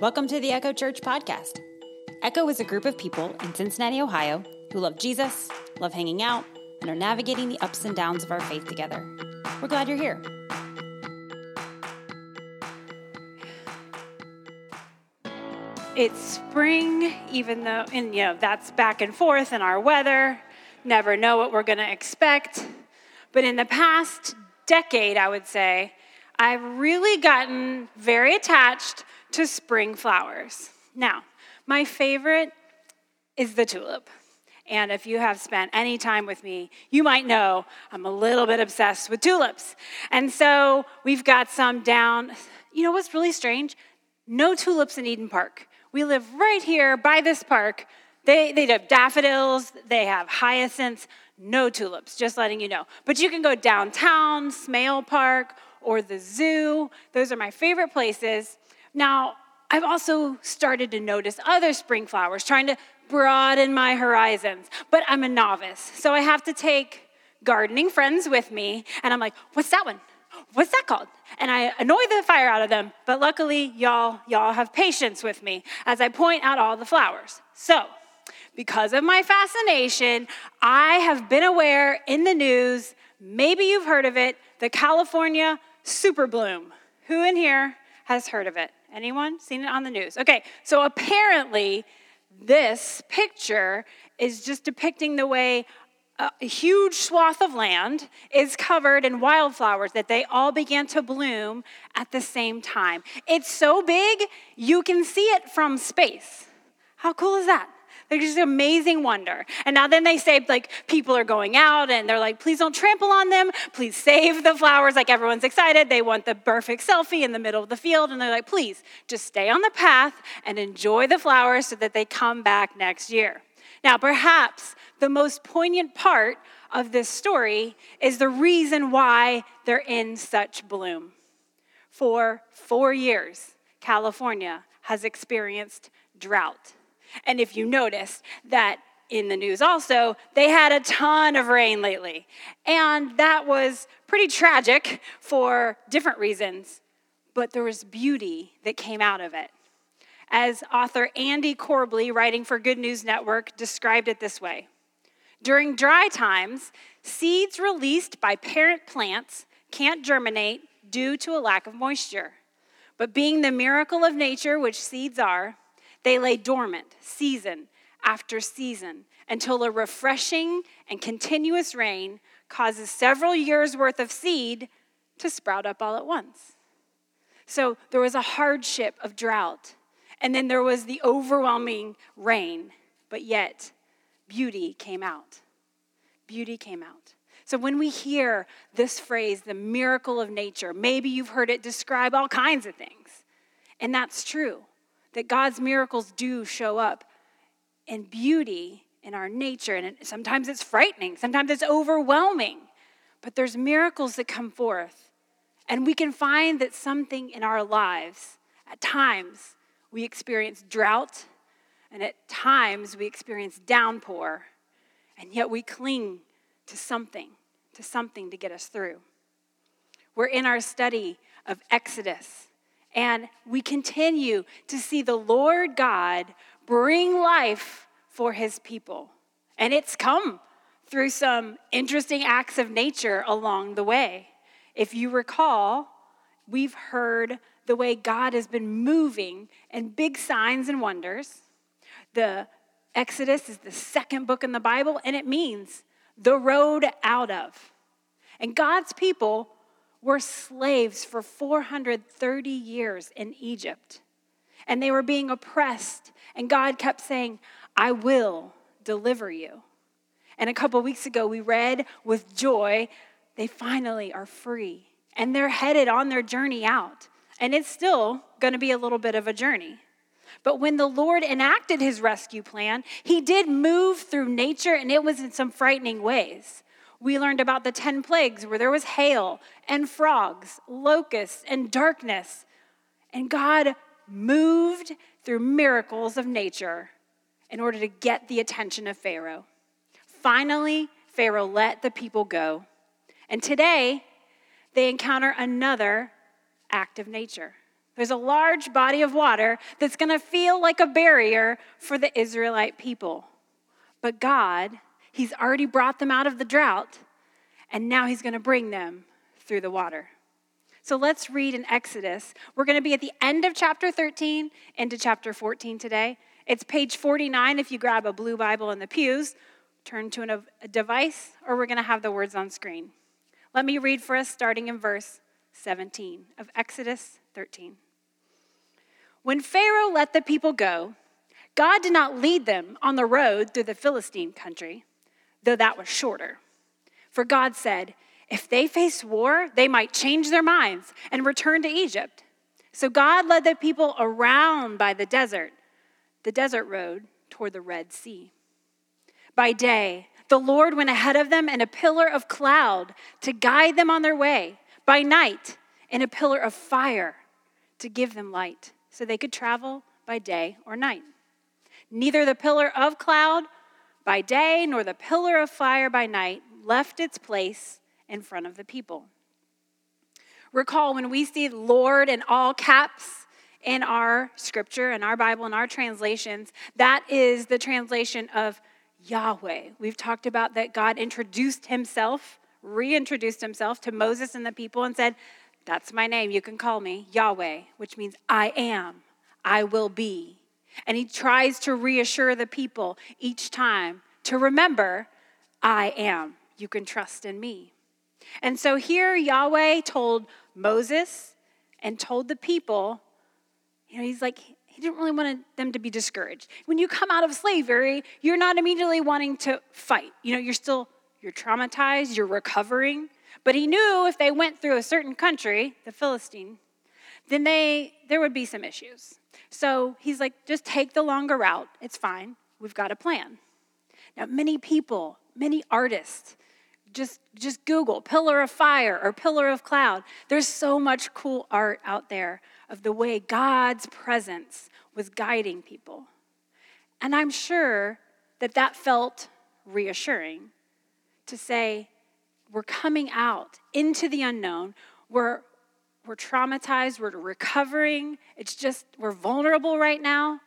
Welcome to the Echo Church podcast. Echo is a group of people in Cincinnati, Ohio, who love Jesus, love hanging out, and are navigating the ups and downs of our faith together. We're glad you're here. It's spring, even though, and you know, that's back and forth in our weather. Never know what we're going to expect. But in the past decade, I would say, I've really gotten very attached to spring flowers. Now, my favorite is the tulip. And if you have spent any time with me, you might know I'm a little bit obsessed with tulips. And so we've got some down. You know what's really strange? No tulips in Eden Park. We live right here by this park. They, they have daffodils, they have hyacinths, no tulips, just letting you know. But you can go downtown, Smale Park, or the zoo. Those are my favorite places. Now, I've also started to notice other spring flowers, trying to broaden my horizons, but I'm a novice. So I have to take gardening friends with me, and I'm like, what's that one? What's that called? And I annoy the fire out of them, but luckily y'all y'all have patience with me as I point out all the flowers. So, because of my fascination, I have been aware in the news, maybe you've heard of it, the California super bloom. Who in here has heard of it? Anyone seen it on the news? Okay, so apparently this picture is just depicting the way a huge swath of land is covered in wildflowers that they all began to bloom at the same time. It's so big, you can see it from space. How cool is that? Like just an amazing wonder. And now then they say like people are going out and they're like, please don't trample on them. Please save the flowers. Like everyone's excited. They want the perfect selfie in the middle of the field. And they're like, please just stay on the path and enjoy the flowers so that they come back next year. Now, perhaps the most poignant part of this story is the reason why they're in such bloom. For four years, California has experienced drought. And if you noticed that in the news also, they had a ton of rain lately. And that was pretty tragic for different reasons, but there was beauty that came out of it as author Andy Corbley, writing for Good News Network, described it this way During dry times, seeds released by parent plants can't germinate due to a lack of moisture. But being the miracle of nature, which seeds are, they lay dormant season after season until a refreshing and continuous rain causes several years' worth of seed to sprout up all at once. So there was a hardship of drought and then there was the overwhelming rain, but yet beauty came out. Beauty came out. So when we hear this phrase, the miracle of nature, maybe you've heard it describe all kinds of things. And that's true, that God's miracles do show up in beauty in our nature. And sometimes it's frightening, sometimes it's overwhelming. But there's miracles that come forth. And we can find that something in our lives at times we experience drought, and at times we experience downpour, and yet we cling to something, to something to get us through. We're in our study of Exodus, and we continue to see the Lord God bring life for his people. And it's come through some interesting acts of nature along the way. If you recall, we've heard the way God has been moving and big signs and wonders. The Exodus is the second book in the Bible, and it means the road out of. And God's people were slaves for 430 years in Egypt. And they were being oppressed, and God kept saying, I will deliver you. And a couple weeks ago, we read with joy, they finally are free and they're headed on their journey out. And it's still going to be a little bit of a journey. But when the Lord enacted his rescue plan, he did move through nature and it was in some frightening ways. We learned about the 10 plagues where there was hail and frogs, locusts, and darkness. And God moved through miracles of nature in order to get the attention of Pharaoh. Finally, Pharaoh let the people go. And today, they encounter another act of nature. There's a large body of water that's going to feel like a barrier for the Israelite people. But God, He's already brought them out of the drought, and now He's going to bring them through the water. So let's read in Exodus. We're going to be at the end of chapter 13 into chapter 14 today. It's page 49 if you grab a blue Bible in the pews, turn to a device, or we're going to have the words on screen. Let me read for us starting in verse 17 of Exodus 13. When Pharaoh let the people go, God did not lead them on the road through the Philistine country, though that was shorter. For God said, if they face war, they might change their minds and return to Egypt. So God led the people around by the desert, the desert road toward the Red Sea. By day, the Lord went ahead of them in a pillar of cloud to guide them on their way. By night, in a pillar of fire to give them light, so they could travel by day or night. Neither the pillar of cloud by day nor the pillar of fire by night left its place in front of the people. Recall when we see Lord in all caps in our scripture, in our Bible, in our translations, that is the translation of Yahweh. We've talked about that God introduced himself, reintroduced himself to Moses and the people and said, That's my name. You can call me Yahweh, which means I am, I will be. And he tries to reassure the people each time to remember, I am. You can trust in me. And so here Yahweh told Moses and told the people, you know, he's like, he didn't really want them to be discouraged. When you come out of slavery, you're not immediately wanting to fight. You know, you're still, you're traumatized, you're recovering. But he knew if they went through a certain country, the Philistine, then they, there would be some issues. So he's like, just take the longer route. It's fine. We've got a plan. Now, many people, many artists, just just google pillar of fire or pillar of cloud there's so much cool art out there of the way god's presence was guiding people and i'm sure that that felt reassuring to say we're coming out into the unknown we're we're traumatized we're recovering it's just we're vulnerable right now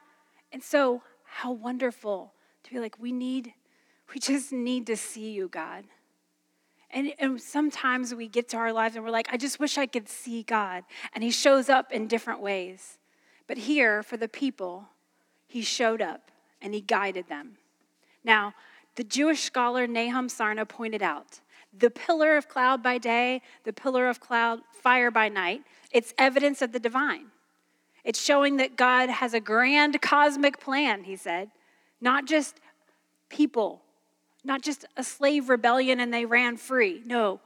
and so how wonderful to be like we need we just need to see you god and, and, sometimes we get to our lives and we're like, I just wish I could see God. And He shows up in different ways. But here, for the people, He showed up and He guided them. Now, the Jewish scholar Nahum Sarna pointed out the pillar of cloud by day, the pillar of cloud, fire by night, it's evidence of the divine. It's showing that God has a grand cosmic plan, he said, not just people not just a slave rebellion and they ran free. No,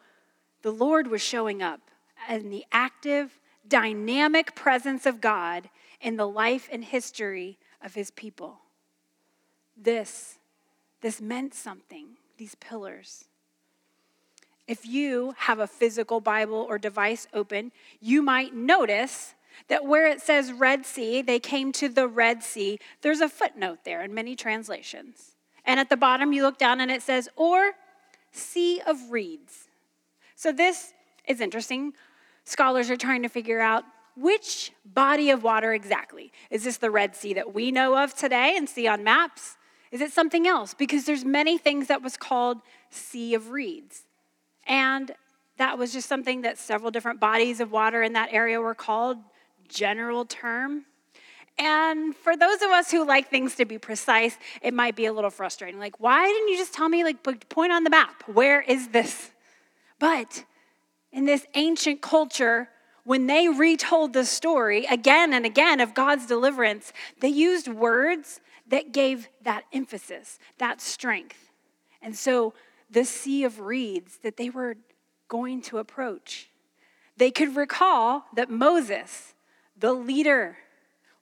the Lord was showing up in the active, dynamic presence of God in the life and history of his people. This, this meant something, these pillars. If you have a physical Bible or device open, you might notice that where it says Red Sea, they came to the Red Sea, there's a footnote there in many translations. And at the bottom, you look down and it says, or sea of reeds. So this is interesting. Scholars are trying to figure out which body of water exactly. Is this the Red Sea that we know of today and see on maps? Is it something else? Because there's many things that was called Sea of Reeds. And that was just something that several different bodies of water in that area were called, general term. And for those of us who like things to be precise, it might be a little frustrating. Like, why didn't you just tell me, like, point on the map? Where is this? But in this ancient culture, when they retold the story again and again of God's deliverance, they used words that gave that emphasis, that strength. And so the sea of reeds that they were going to approach, they could recall that Moses, the leader,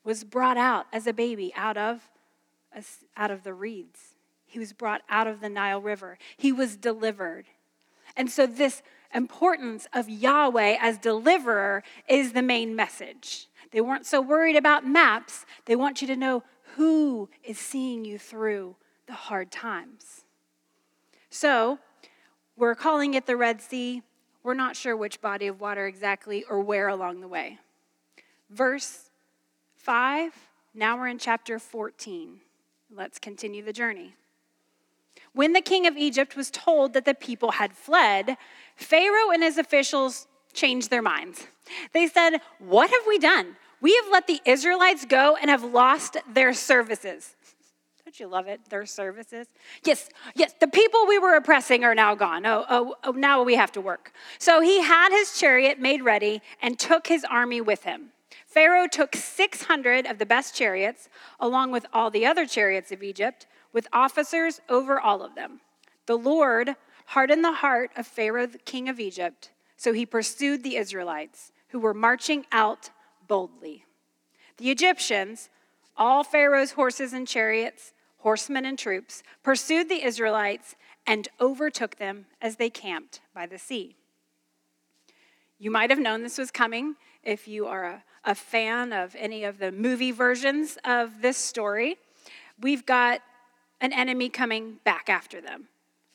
was brought out as a baby out of, out of the reeds. He was brought out of the Nile River. He was delivered. And so, this importance of Yahweh as deliverer is the main message. They weren't so worried about maps, they want you to know who is seeing you through the hard times. So, we're calling it the Red Sea. We're not sure which body of water exactly or where along the way. verse 5. Now we're in chapter 14. Let's continue the journey. When the king of Egypt was told that the people had fled, Pharaoh and his officials changed their minds. They said, What have we done? We have let the Israelites go and have lost their services. Don't you love it? Their services. Yes, yes, the people we were oppressing are now gone. Oh, oh, oh, now we have to work. So he had his chariot made ready and took his army with him. Pharaoh took 600 of the best chariots, along with all the other chariots of Egypt, with officers over all of them. The Lord hardened the heart of Pharaoh, the king of Egypt, so he pursued the Israelites, who were marching out boldly. The Egyptians, all Pharaoh's horses and chariots, horsemen and troops, pursued the Israelites and overtook them as they camped by the sea. You might have known this was coming if you are a, a fan of any of the movie versions of this story. We've got an enemy coming back after them.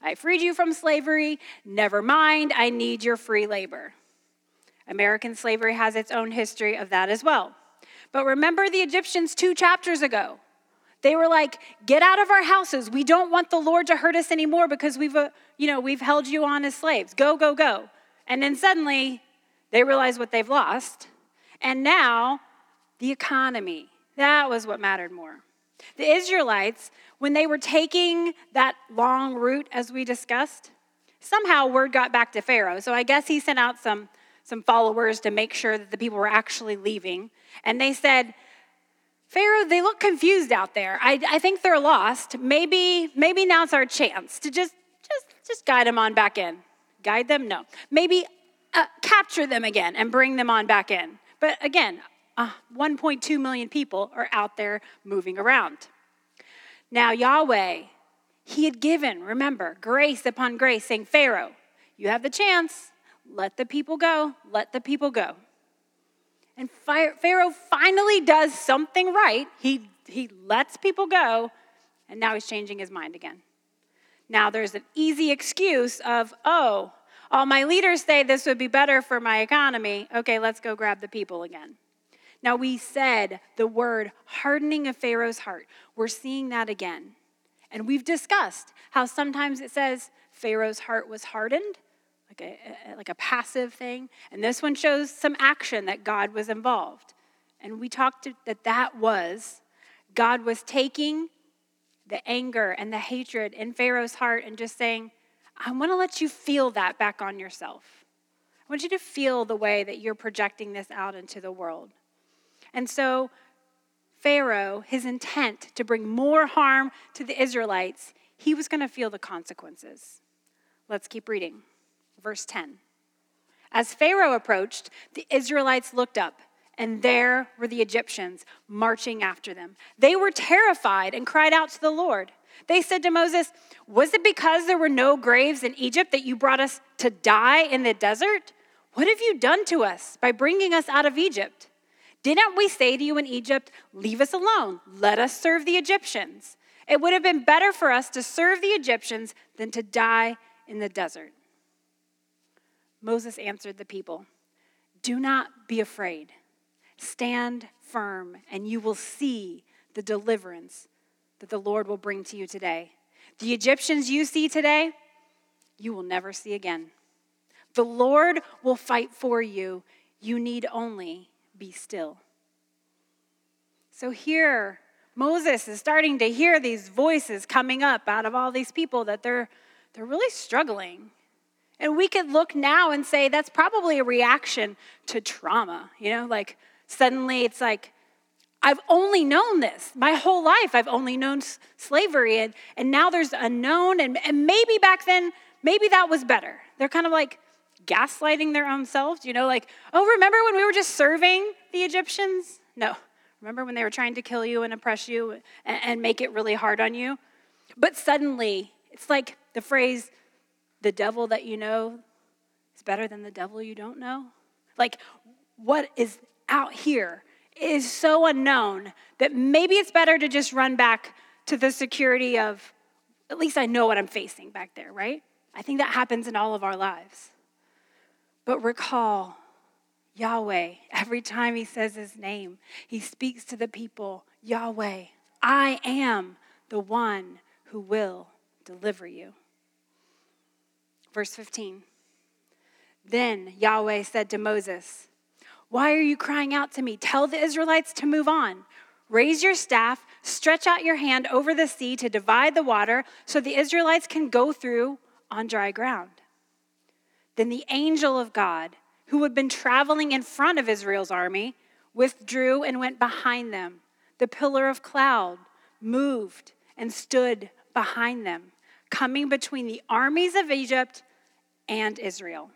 I freed you from slavery. Never mind, I need your free labor. American slavery has its own history of that as well. But remember the Egyptians two chapters ago. They were like, "Get out of our houses. We don't want the Lord to hurt us anymore because we've, uh, you know, we've held you on as slaves. Go, go, go." And then suddenly, they realize what they've lost. And now, the economy. That was what mattered more. The Israelites, when they were taking that long route, as we discussed, somehow word got back to Pharaoh. So I guess he sent out some, some followers to make sure that the people were actually leaving. And they said, Pharaoh, they look confused out there. I, I think they're lost. Maybe, maybe now's our chance to just, just, just guide them on back in. Guide them? No. Maybe uh, capture them again and bring them on back in. But again, uh, 1.2 million people are out there moving around. Now, Yahweh, He had given, remember, grace upon grace, saying, Pharaoh, you have the chance. Let the people go. Let the people go. And Pharaoh finally does something right. He, he lets people go, and now he's changing his mind again. Now there's an easy excuse of, oh, all my leaders say this would be better for my economy. Okay, let's go grab the people again. Now we said the word hardening of Pharaoh's heart. We're seeing that again. And we've discussed how sometimes it says Pharaoh's heart was hardened, like a, like a passive thing. And this one shows some action that God was involved. And we talked that that was God was taking the anger and the hatred in Pharaoh's heart and just saying, I want to let you feel that back on yourself. I want you to feel the way that you're projecting this out into the world. And so, Pharaoh, his intent to bring more harm to the Israelites, he was going to feel the consequences. Let's keep reading verse 10. As Pharaoh approached, the Israelites looked up, and there were the Egyptians marching after them. They were terrified and cried out to the Lord. They said to Moses, Was it because there were no graves in Egypt that you brought us to die in the desert? What have you done to us by bringing us out of Egypt? Didn't we say to you in Egypt, Leave us alone, let us serve the Egyptians? It would have been better for us to serve the Egyptians than to die in the desert. Moses answered the people Do not be afraid. Stand firm, and you will see the deliverance that the Lord will bring to you today. The Egyptians you see today, you will never see again. The Lord will fight for you. You need only be still. So here, Moses is starting to hear these voices coming up out of all these people that they're, they're really struggling. And we could look now and say that's probably a reaction to trauma. You know, like suddenly it's like, I've only known this my whole life. I've only known slavery. And, and now there's a known, and, and maybe back then, maybe that was better. They're kind of like gaslighting their own selves, you know, like, oh, remember when we were just serving the Egyptians? No. Remember when they were trying to kill you and oppress you and, and make it really hard on you? But suddenly, it's like the phrase, the devil that you know is better than the devil you don't know? Like, what is out here is so unknown that maybe it's better to just run back to the security of, at least I know what I'm facing back there, right? I think that happens in all of our lives. But recall, Yahweh. Every time he says his name, he speaks to the people Yahweh, I am the one who will deliver you. Verse 15. Then Yahweh said to Moses, Why are you crying out to me? Tell the Israelites to move on. Raise your staff, stretch out your hand over the sea to divide the water so the Israelites can go through on dry ground. Then the angel of God, who had been traveling in front of Israel's army, withdrew and went behind them. The pillar of cloud moved and stood behind them, coming between the armies of Egypt and Israel.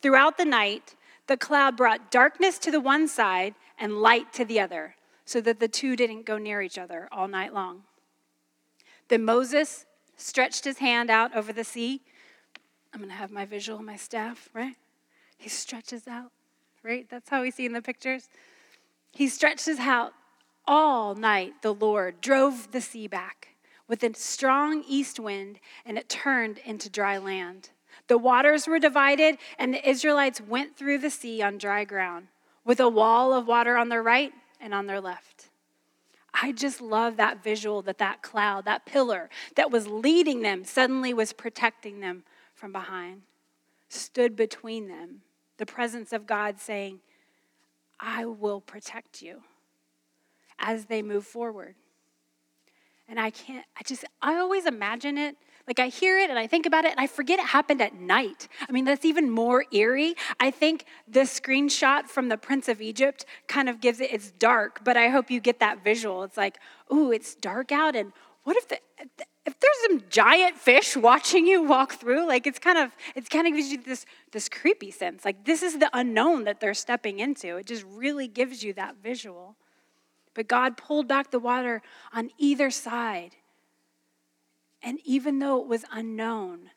Throughout the night, the cloud brought darkness to the one side and light to the other, so that the two didn't go near each other all night long. Then Moses stretched his hand out over the sea. I'm going to have my visual, my staff, right? He stretches out, right? That's how we see in the pictures. He stretched his out all night. The Lord drove the sea back with a strong east wind, and it turned into dry land. The waters were divided, and the Israelites went through the sea on dry ground, with a wall of water on their right and on their left. I just love that visual that that cloud, that pillar that was leading them, suddenly was protecting them from behind, stood between them. The presence of God saying, I will protect you as they move forward. And I can't, I just, I always imagine it. Like I hear it and I think about it and I forget it happened at night. I mean, that's even more eerie. I think the screenshot from the Prince of Egypt kind of gives it, it's dark, but I hope you get that visual. It's like, ooh, it's dark out. And what if the, if there's some giant fish watching you walk through, like it's kind of, it's kind of gives you this, this creepy sense. Like this is the unknown that they're stepping into. It just really gives you that visual. But God pulled back the water on either side. And even though it was unknown,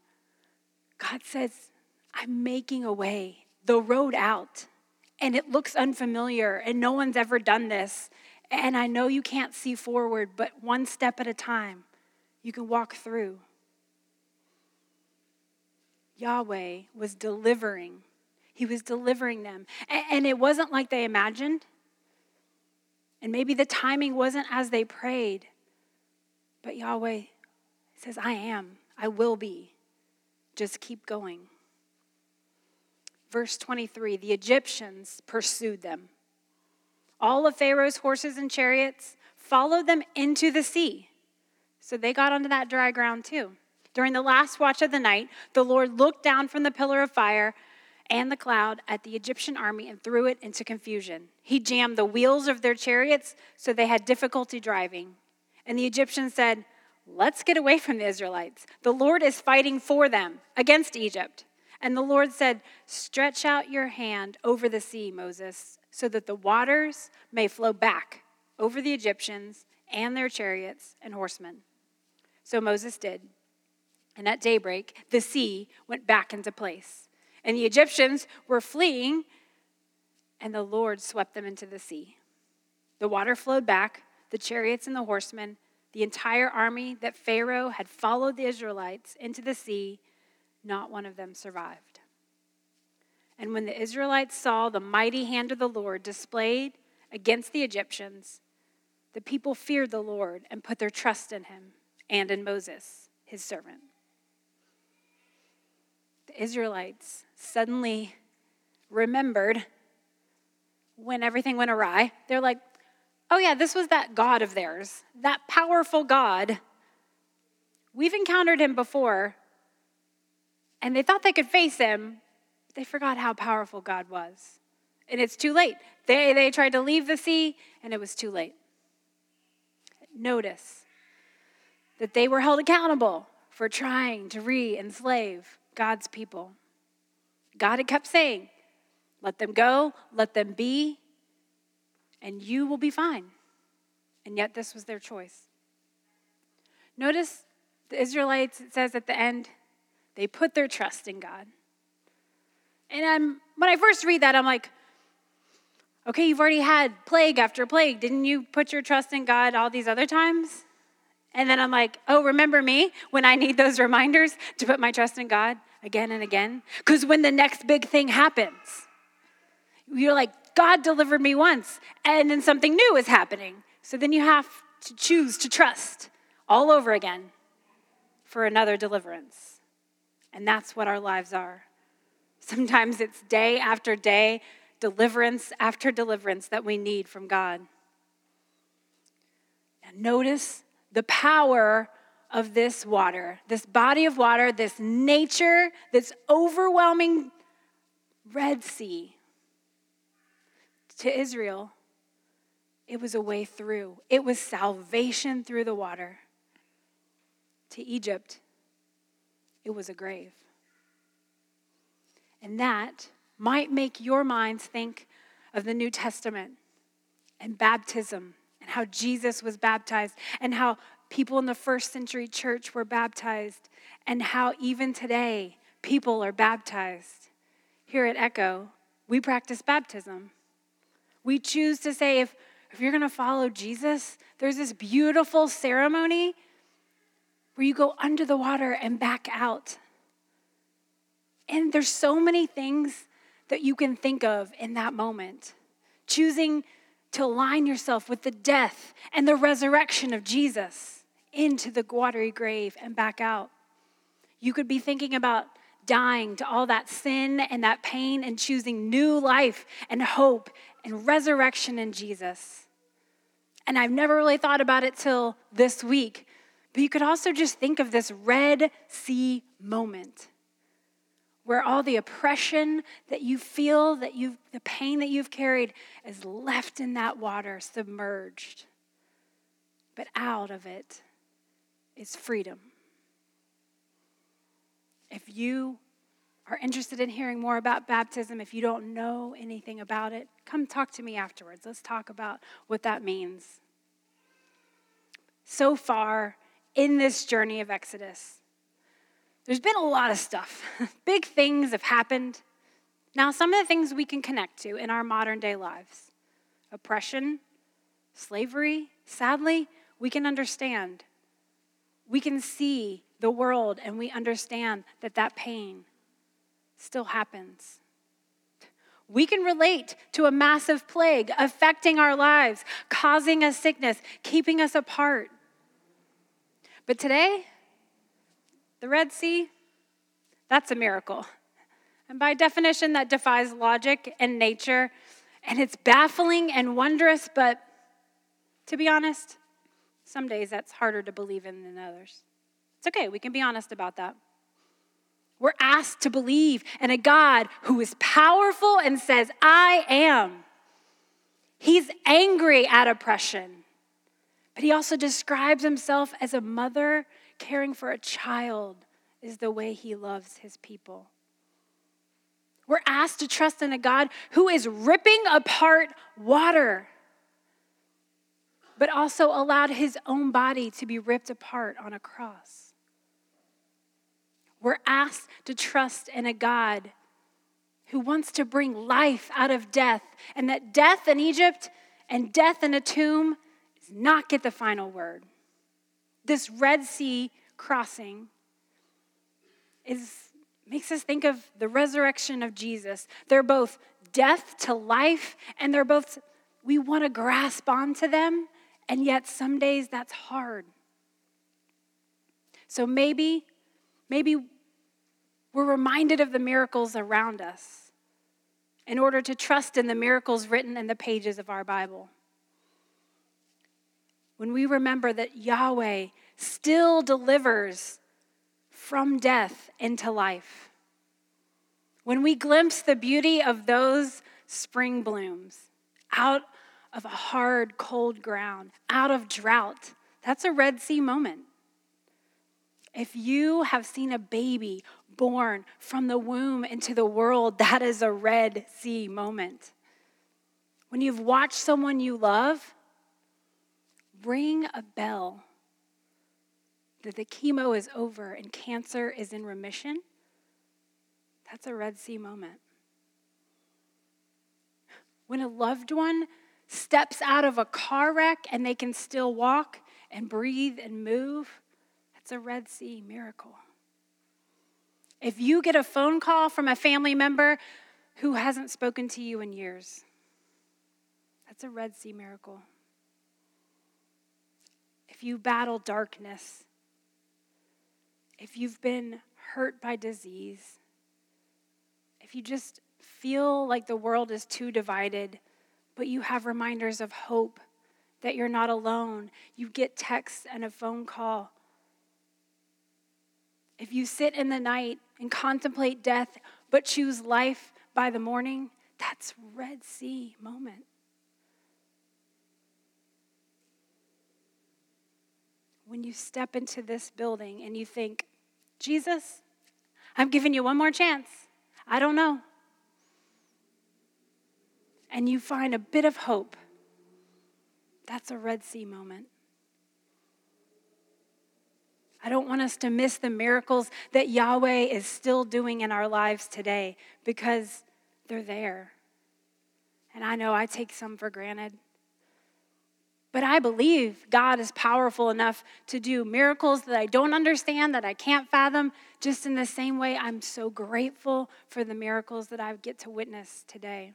God says, I'm making a way, the road out. And it looks unfamiliar, and no one's ever done this. And I know you can't see forward, but one step at a time, you can walk through. Yahweh was delivering. He was delivering them. And it wasn't like they imagined. And maybe the timing wasn't as they prayed. But Yahweh says, I am, I will be. Just keep going. Verse 23 the Egyptians pursued them. All of Pharaoh's horses and chariots followed them into the sea. So they got onto that dry ground too. During the last watch of the night, the Lord looked down from the pillar of fire and the cloud at the Egyptian army and threw it into confusion. He jammed the wheels of their chariots so they had difficulty driving. And the Egyptians said, Let's get away from the Israelites. The Lord is fighting for them against Egypt. And the Lord said, Stretch out your hand over the sea, Moses, so that the waters may flow back over the Egyptians and their chariots and horsemen. So Moses did. And at daybreak, the sea went back into place. And the Egyptians were fleeing, and the Lord swept them into the sea. The water flowed back, the chariots and the horsemen, the entire army that Pharaoh had followed the Israelites into the sea, not one of them survived. And when the Israelites saw the mighty hand of the Lord displayed against the Egyptians, the people feared the Lord and put their trust in him and in Moses, his servant. Israelites suddenly remembered when everything went awry. They're like, oh, yeah, this was that God of theirs, that powerful God. We've encountered him before, and they thought they could face him. But they forgot how powerful God was. And it's too late. They, they tried to leave the sea, and it was too late. Notice that they were held accountable for trying to re enslave God's people. God had kept saying, let them go, let them be, and you will be fine. And yet, this was their choice. Notice the Israelites, it says at the end, they put their trust in God. And I'm, when I first read that, I'm like, okay, you've already had plague after plague. Didn't you put your trust in God all these other times? And then I'm like, oh, remember me when I need those reminders to put my trust in God? again and again? Because when the next big thing happens, You're like, God delivered me once, and then something new is happening. So then you have to choose to trust all over again for another deliverance. And that's what our lives are. Sometimes it's day after day, deliverance after deliverance that we need from God. Now, notice the power of this water, this body of water, this nature, this overwhelming Red Sea to Israel. It was a way through, it was salvation through the water. To Egypt, it was a grave. And that might make your minds think of the New Testament and baptism and how Jesus was baptized and how people in the first century church were baptized and how even today people are baptized. Here at Echo, we practice baptism. We choose to say, if, if you're going to follow Jesus, there's this beautiful ceremony where you go under the water and back out. And there's so many things that you can think of in that moment. Choosing to align yourself with the death and the resurrection of Jesus into the watery grave and back out. You could be thinking about dying to all that sin and that pain and choosing new life and hope and resurrection in Jesus. And I've never really thought about it till this week, but you could also just think of this Red Sea moment where all the oppression that you feel, that you the pain that you've carried is left in that water, submerged. But out of it is freedom. If you are interested in hearing more about baptism, if you don't know anything about it, come talk to me afterwards. Let's talk about what that means. So far in this journey of Exodus, there's been a lot of stuff. Big things have happened. Now, some of the things we can connect to in our modern day lives oppression, slavery, sadly, we can understand. We can see the world and we understand that that pain still happens. We can relate to a massive plague affecting our lives, causing us sickness, keeping us apart. But today, the Red Sea, that's a miracle. And by definition, that defies logic and nature. And it's baffling and wondrous, but to be honest, some days that's harder to believe in than others. It's okay, we can be honest about that. We're asked to believe in a God who is powerful and says, I am. He's angry at oppression, but he also describes himself as a mother caring for a child is the way he loves his people. We're asked to trust in a God who is ripping apart water, but also allowed his own body to be ripped apart on a cross. We're asked to trust in a God who wants to bring life out of death, and that death in Egypt and death in a tomb does not get the final word this Red Sea crossing is makes us think of the resurrection of Jesus. They're both death to life and they're both we want to grasp onto them and yet some days that's hard. So maybe maybe we're reminded of the miracles around us in order to trust in the miracles written in the pages of our Bible. When we remember that Yahweh still delivers from death into life. When we glimpse the beauty of those spring blooms out of a hard, cold ground, out of drought, that's a Red Sea moment. If you have seen a baby born from the womb into the world, that is a Red Sea moment. When you've watched someone you love ring a bell that the chemo is over and cancer is in remission, that's a Red Sea moment. When a loved one steps out of a car wreck and they can still walk and breathe and move, that's a Red Sea miracle. If you get a phone call from a family member who hasn't spoken to you in years. That's a Red Sea miracle. If you battle darkness, if you've been hurt by disease, if you just feel like the world is too divided, but you have reminders of hope that you're not alone, you get texts and a phone call. If you sit in the night and contemplate death, but choose life by the morning, that's Red Sea moment. When you step into this building and you think, Jesus, I'm giving you one more chance. I don't know. And you find a bit of hope. That's a Red Sea moment. I don't want us to miss the miracles that Yahweh is still doing in our lives today because they're there. And I know I take some for granted. But I believe God is powerful enough to do miracles that I don't understand, that I can't fathom, just in the same way I'm so grateful for the miracles that I get to witness today.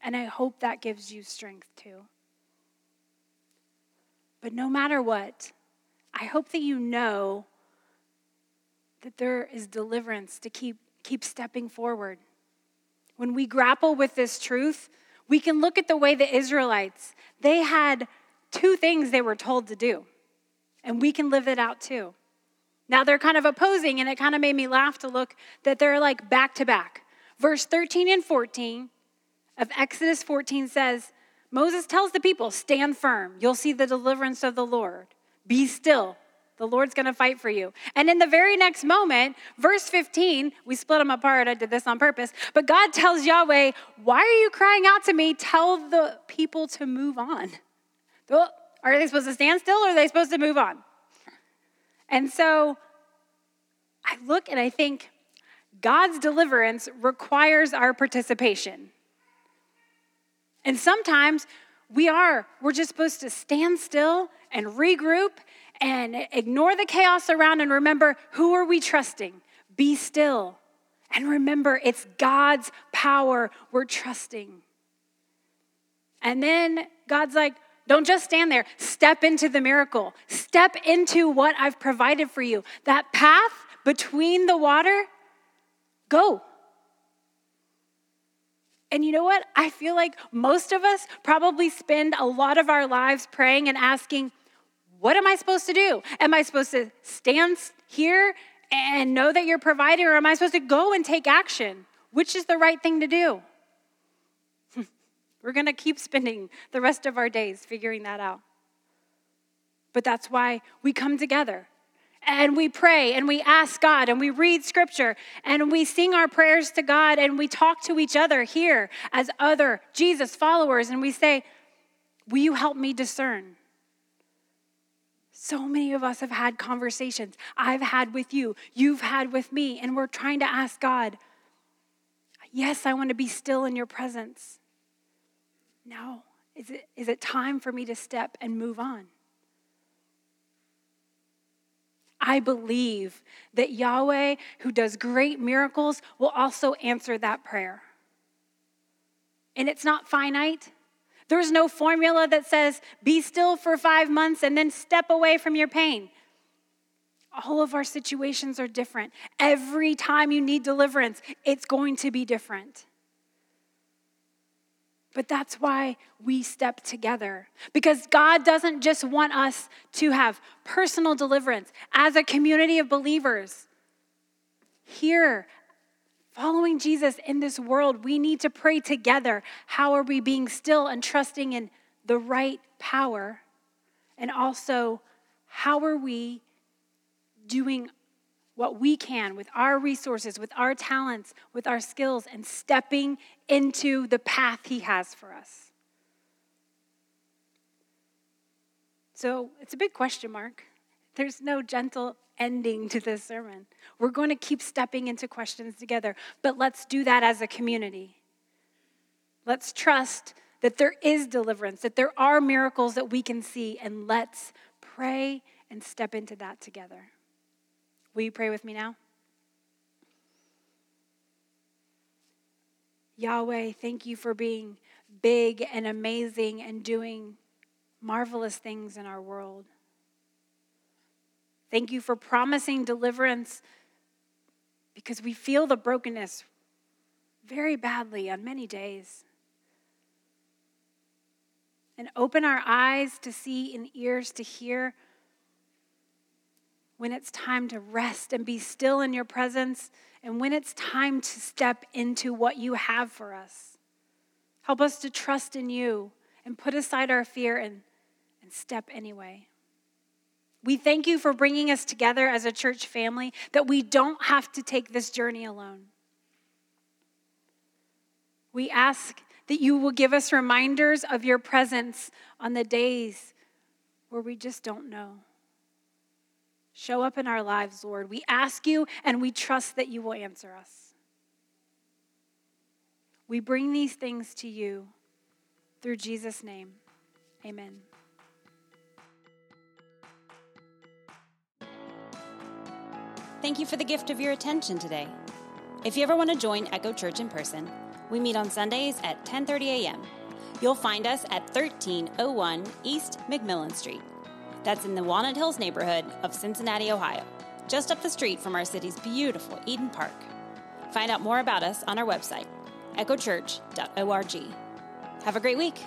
And I hope that gives you strength too. But no matter what, I hope that you know that there is deliverance to keep, keep stepping forward. When we grapple with this truth, we can look at the way the Israelites, they had two things they were told to do, and we can live it out too. Now they're kind of opposing, and it kind of made me laugh to look that they're like back to back. Verse 13 and 14 of Exodus 14 says, Moses tells the people, Stand firm, you'll see the deliverance of the Lord. Be still. The Lord's going to fight for you. And in the very next moment, verse 15, we split them apart. I did this on purpose. But God tells Yahweh, Why are you crying out to me? Tell the people to move on. Are they supposed to stand still or are they supposed to move on? And so I look and I think God's deliverance requires our participation. And sometimes we are, we're just supposed to stand still and regroup and ignore the chaos around and remember who are we trusting? Be still. And remember, it's God's power we're trusting. And then God's like, don't just stand there. Step into the miracle. Step into what I've provided for you. That path between the water, go. And you know what? I feel like most of us probably spend a lot of our lives praying and asking, what am I supposed to do? Am I supposed to stand here and know that you're providing, or am I supposed to go and take action? Which is the right thing to do? We're going to keep spending the rest of our days figuring that out. But that's why we come together and we pray and we ask God and we read scripture and we sing our prayers to God and we talk to each other here as other Jesus followers and we say, Will you help me discern? So many of us have had conversations I've had with you, you've had with me, and we're trying to ask God, Yes, I want to be still in your presence. Now, is it, is it time for me to step and move on? I believe that Yahweh, who does great miracles, will also answer that prayer. And it's not finite. There's no formula that says, be still for five months and then step away from your pain. All of our situations are different. Every time you need deliverance, it's going to be different. But that's why we step together. Because God doesn't just want us to have personal deliverance as a community of believers. Here following Jesus in this world, we need to pray together. How are we being still and trusting in the right power? And also, how are we doing what we can with our resources, with our talents, with our skills, and stepping into the path He has for us? So it's a big question mark. There's no gentle ending to this sermon. We're going to keep stepping into questions together, but let's do that as a community. Let's trust that there is deliverance, that there are miracles that we can see, and let's pray and step into that together. Will you pray with me now? Yahweh, thank you for being big and amazing and doing marvelous things in our world. Thank you for promising deliverance because we feel the brokenness very badly on many days. And open our eyes to see and ears to hear when it's time to rest and be still in your presence, and when it's time to step into what you have for us. Help us to trust in you and put aside our fear and, and step anyway. We thank you for bringing us together as a church family, that we don't have to take this journey alone. We ask that you will give us reminders of your presence on the days where we just don't know. Show up in our lives, Lord. We ask you and we trust that you will answer us. We bring these things to you through Jesus' name. Amen. Thank you for the gift of your attention today. If you ever want to join Echo Church in person, we meet on Sundays at 10:30 a.m. You'll find us at 1301 East McMillan Street. That's in the Walnut Hills neighborhood of Cincinnati, Ohio, just up the street from our city's beautiful Eden Park. Find out more about us on our website, echochurch.org. Have a great week.